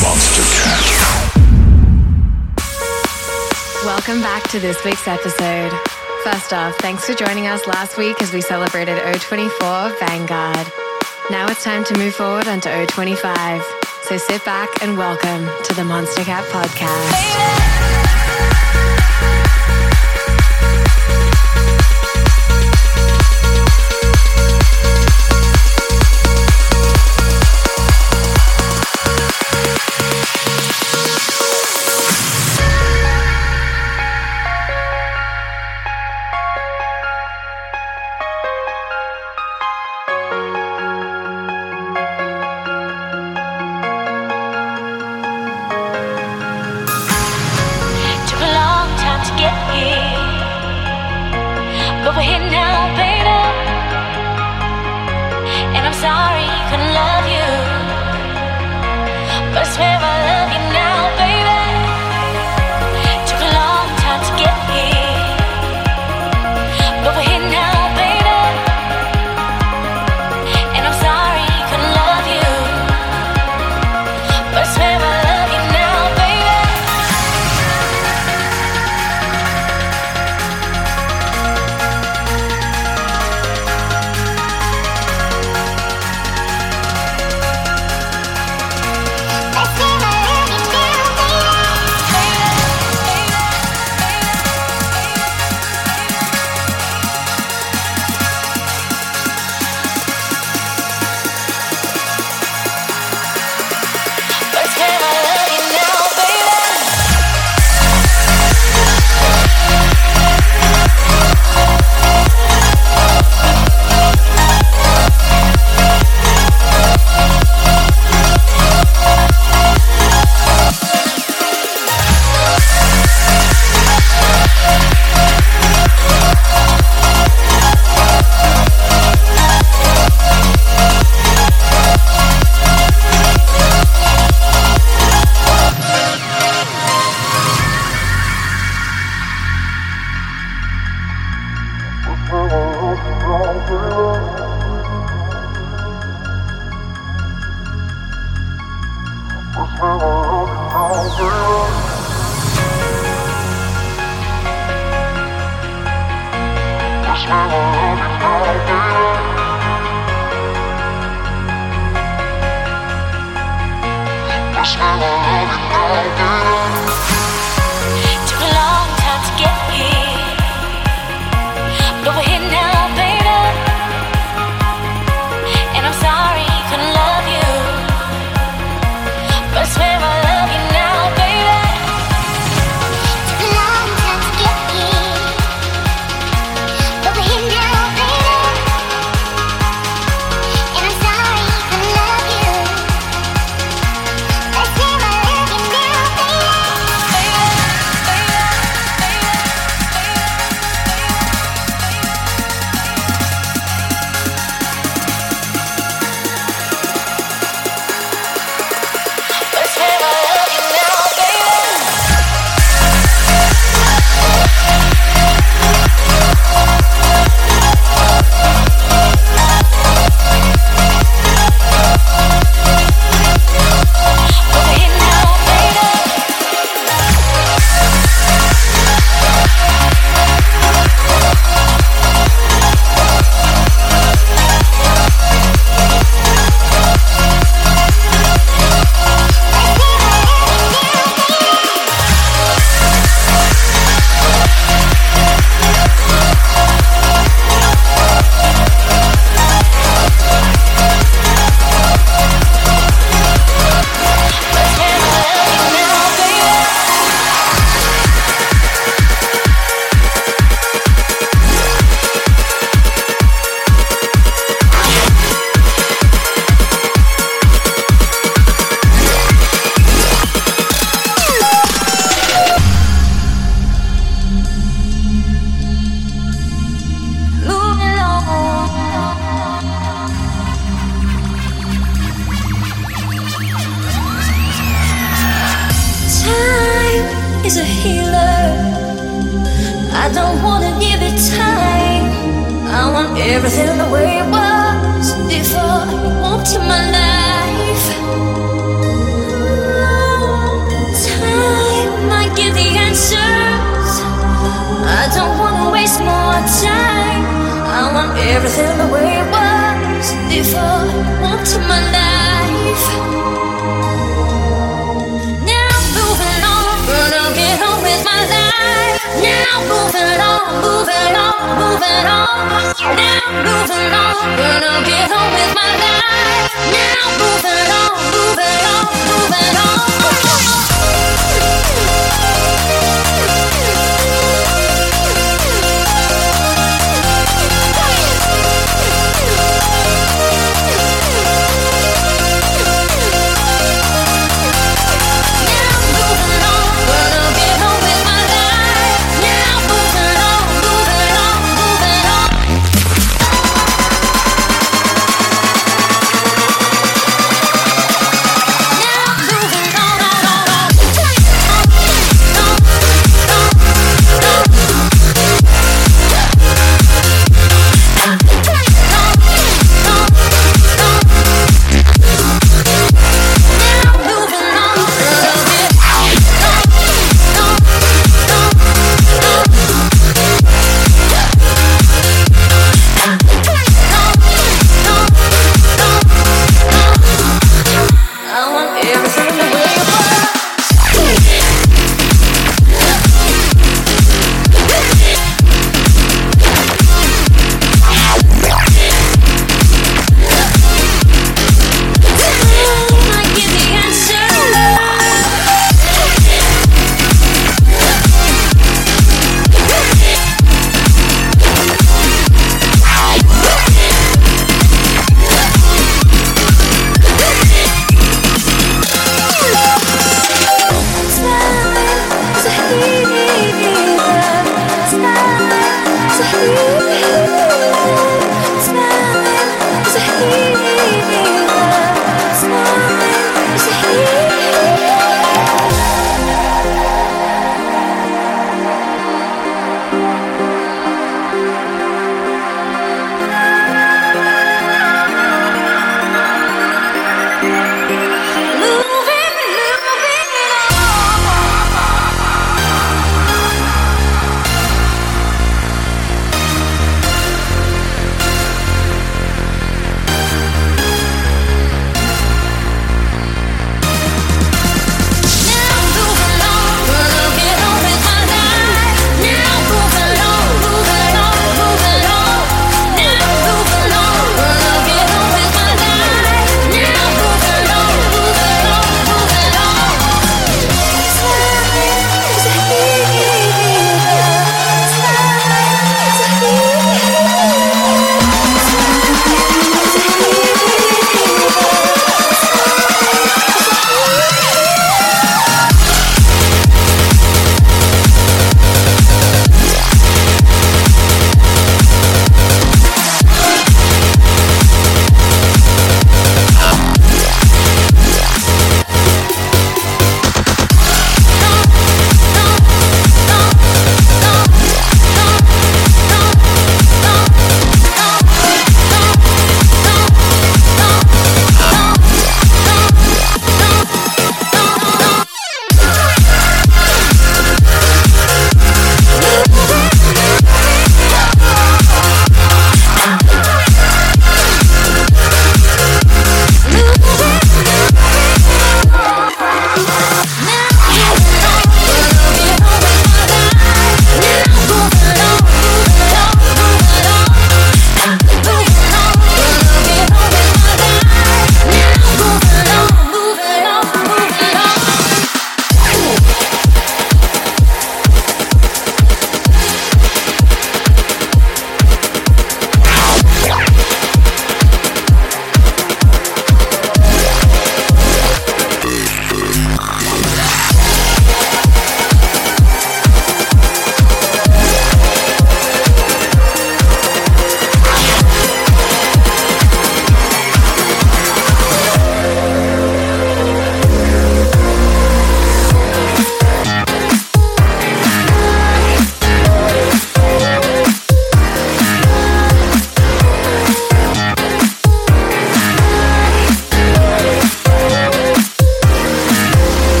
Monstercat. Welcome back to this week's episode. First off, thanks for joining us last week as we celebrated O24 Vanguard. Now it's time to move forward onto O25. So sit back and welcome to the Monstercat Podcast. Baby.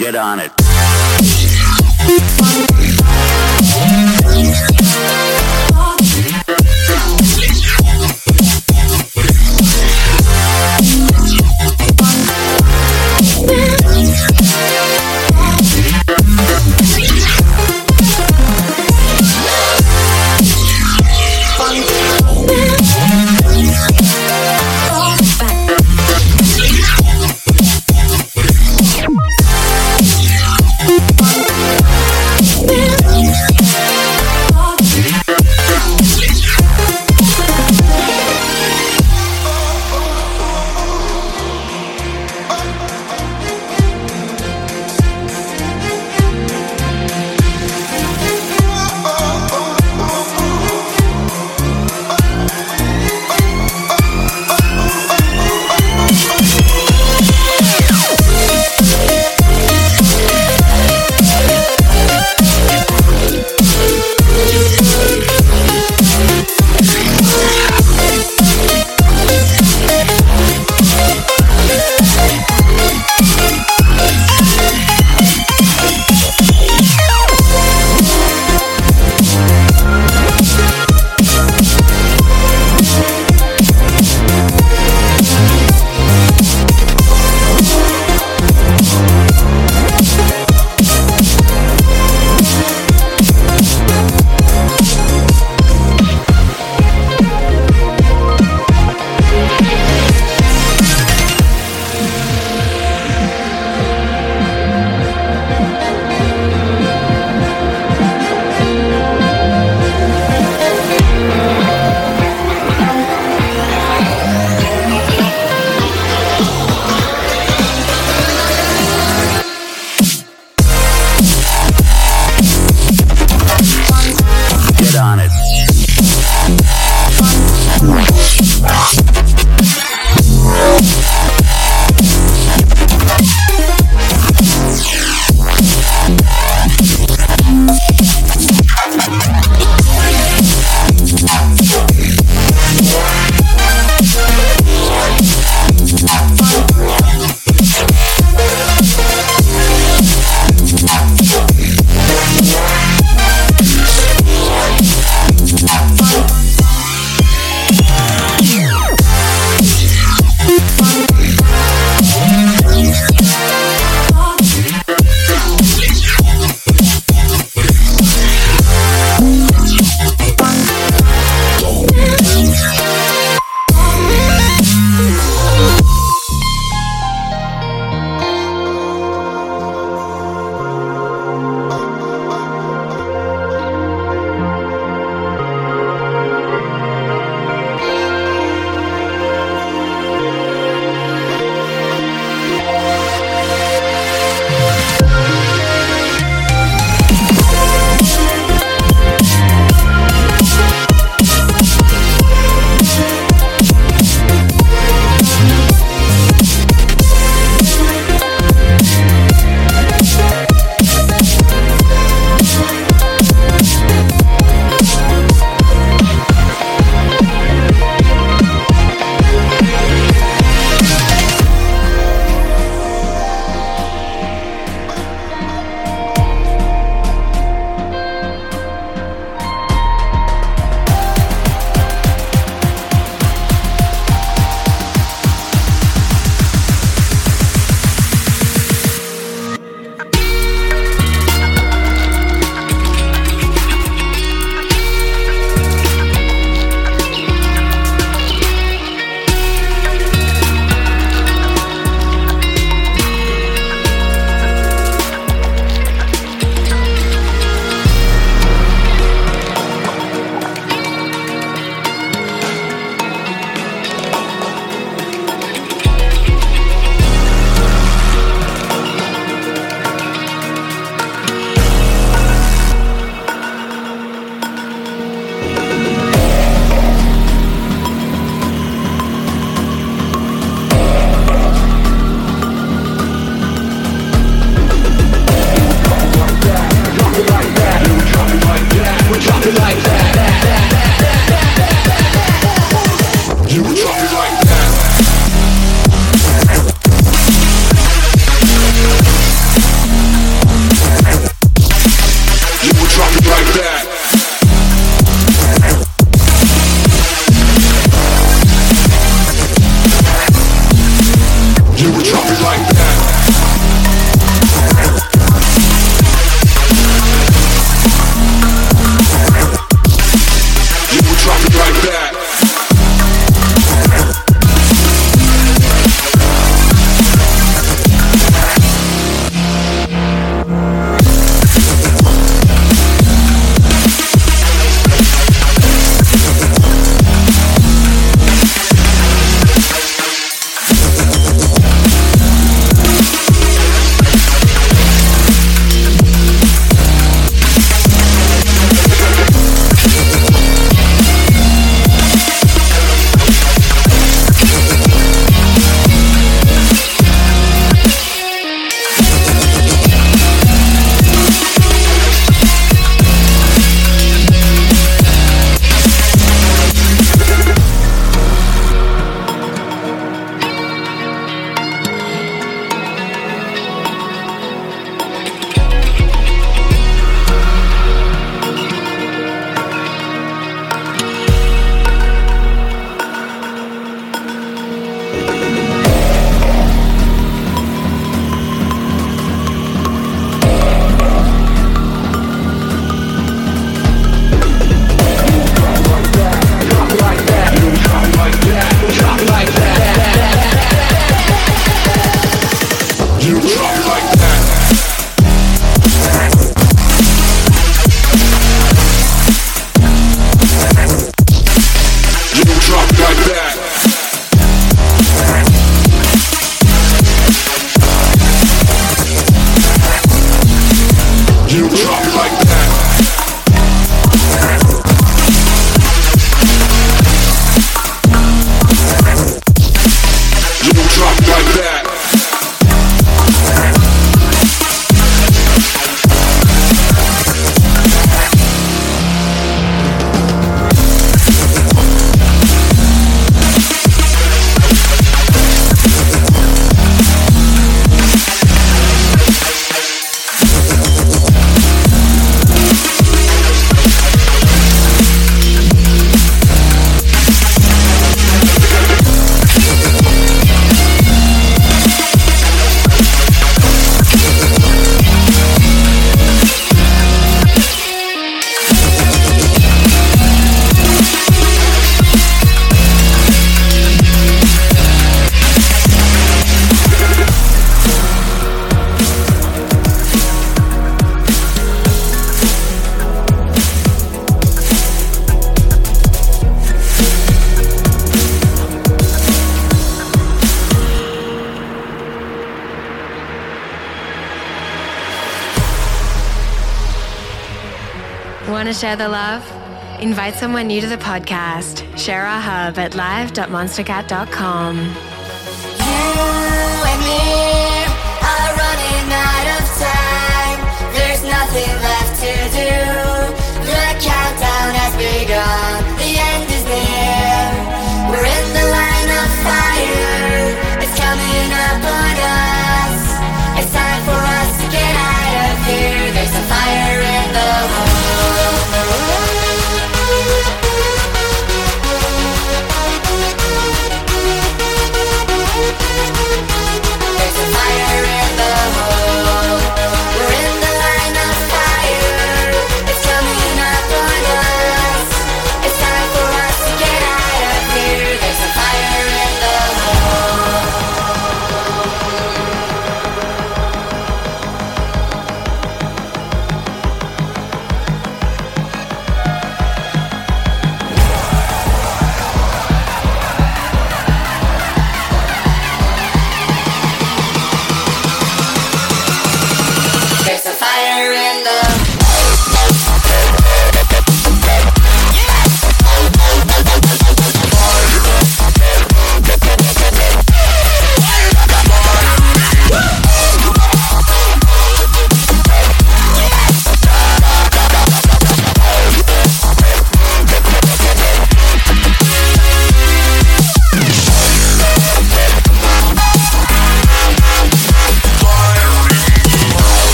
Get on it. Share the love? Invite someone new to the podcast. Share our hub at live.monstercat.com. You and me are running out of time. There's nothing left to do. The countdown has begun. The end is near. We're in the line of fire. It's coming up on us. It's time for us to get out of here. There's a fire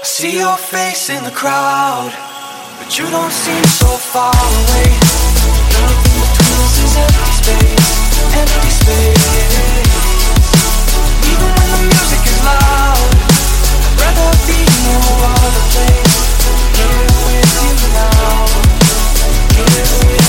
I see your face in the crowd, but you don't seem so far away. Nothing between us is empty space, empty space. Even when the music is loud, I'd rather be no other place. Here with you now, here with you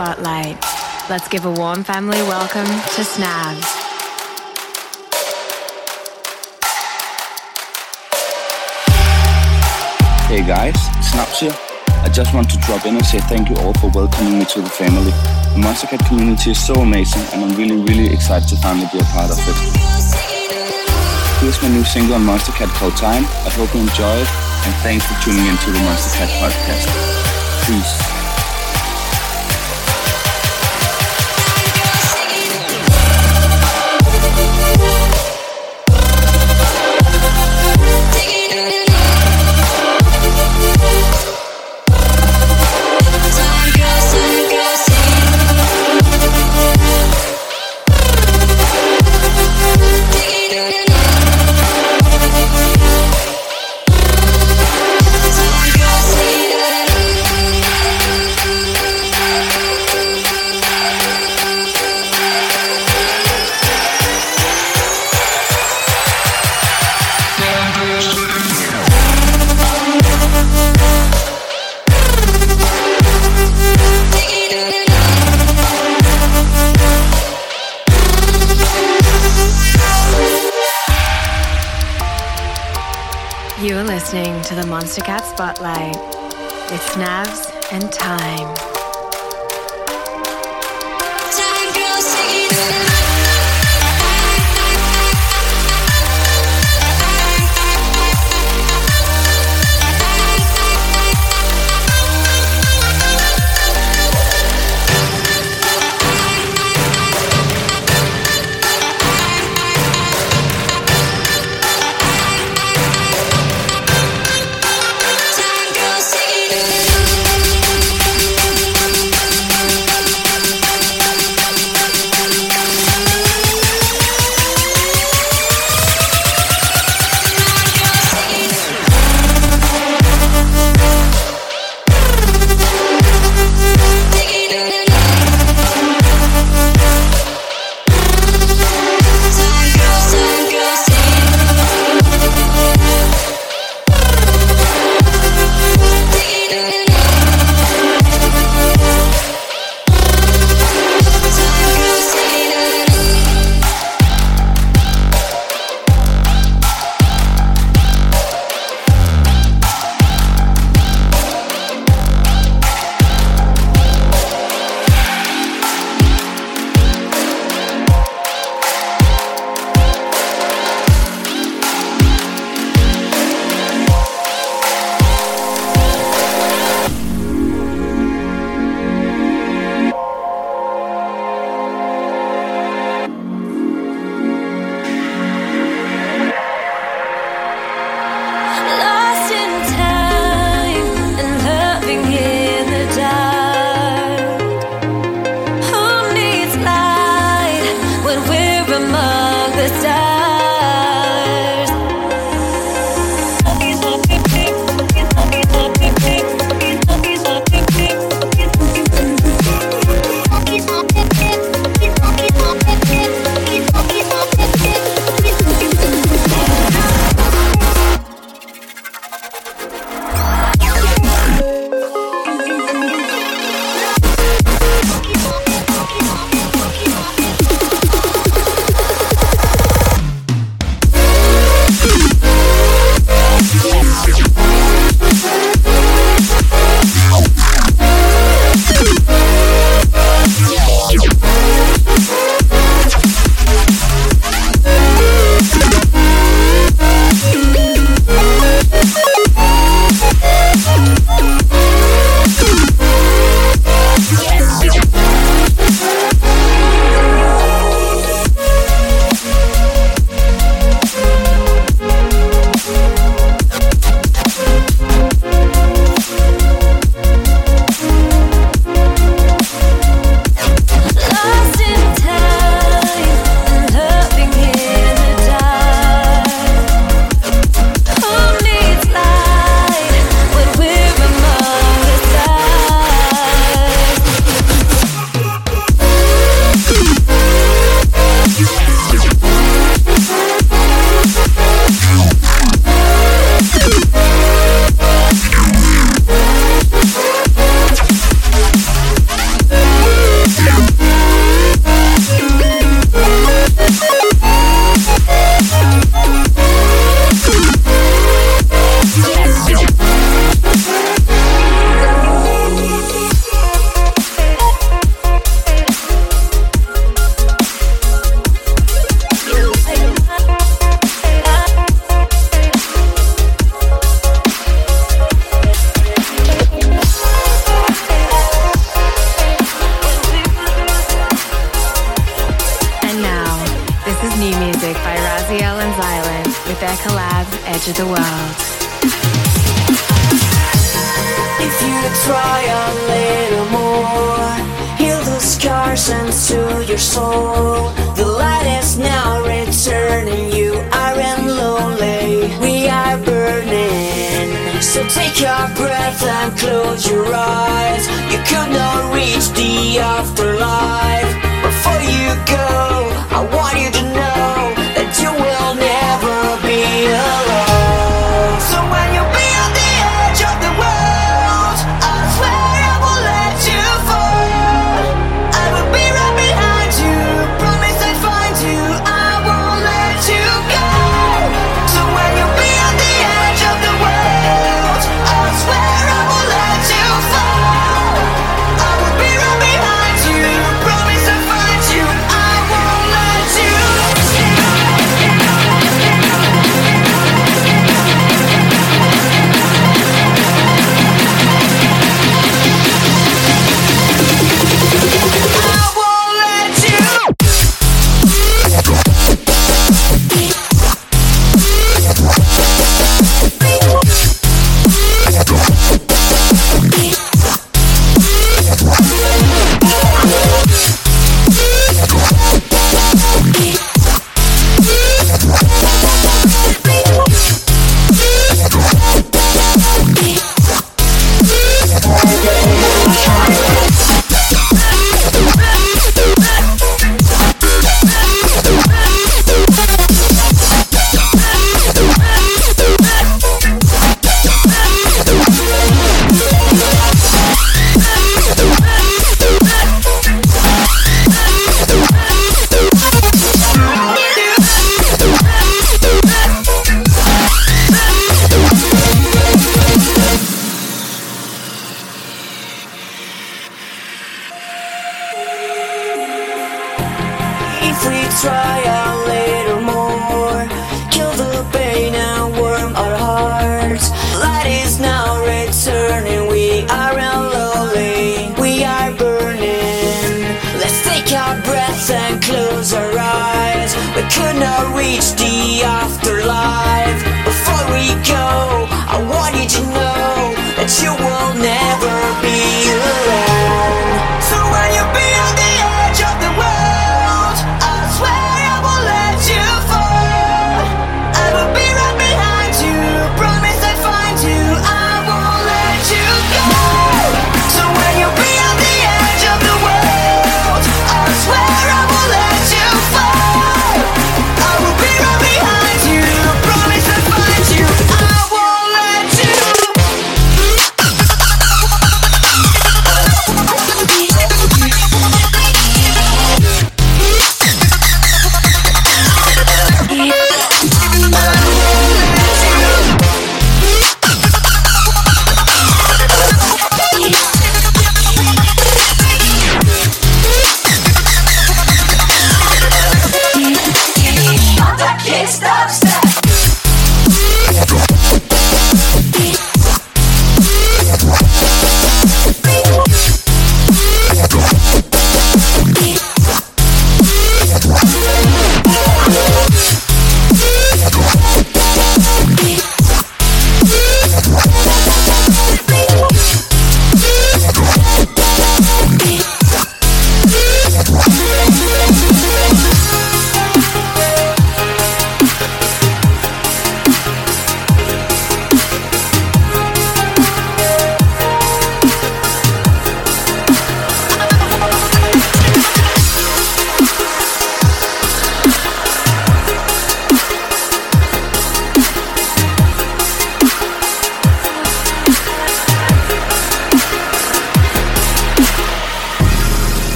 Spotlight. Let's give a warm family welcome to Snavs. Hey guys, Snavs here. I just want to drop in and say thank you all for welcoming me to the family. The Monstercat community is so amazing and I'm really, really excited to finally be a part of it. Here's my new single on Monstercat called Time. I hope you enjoy it, and thanks for tuning in to the Monstercat podcast. Peace. Monstercat Spotlight with Snavs and Time.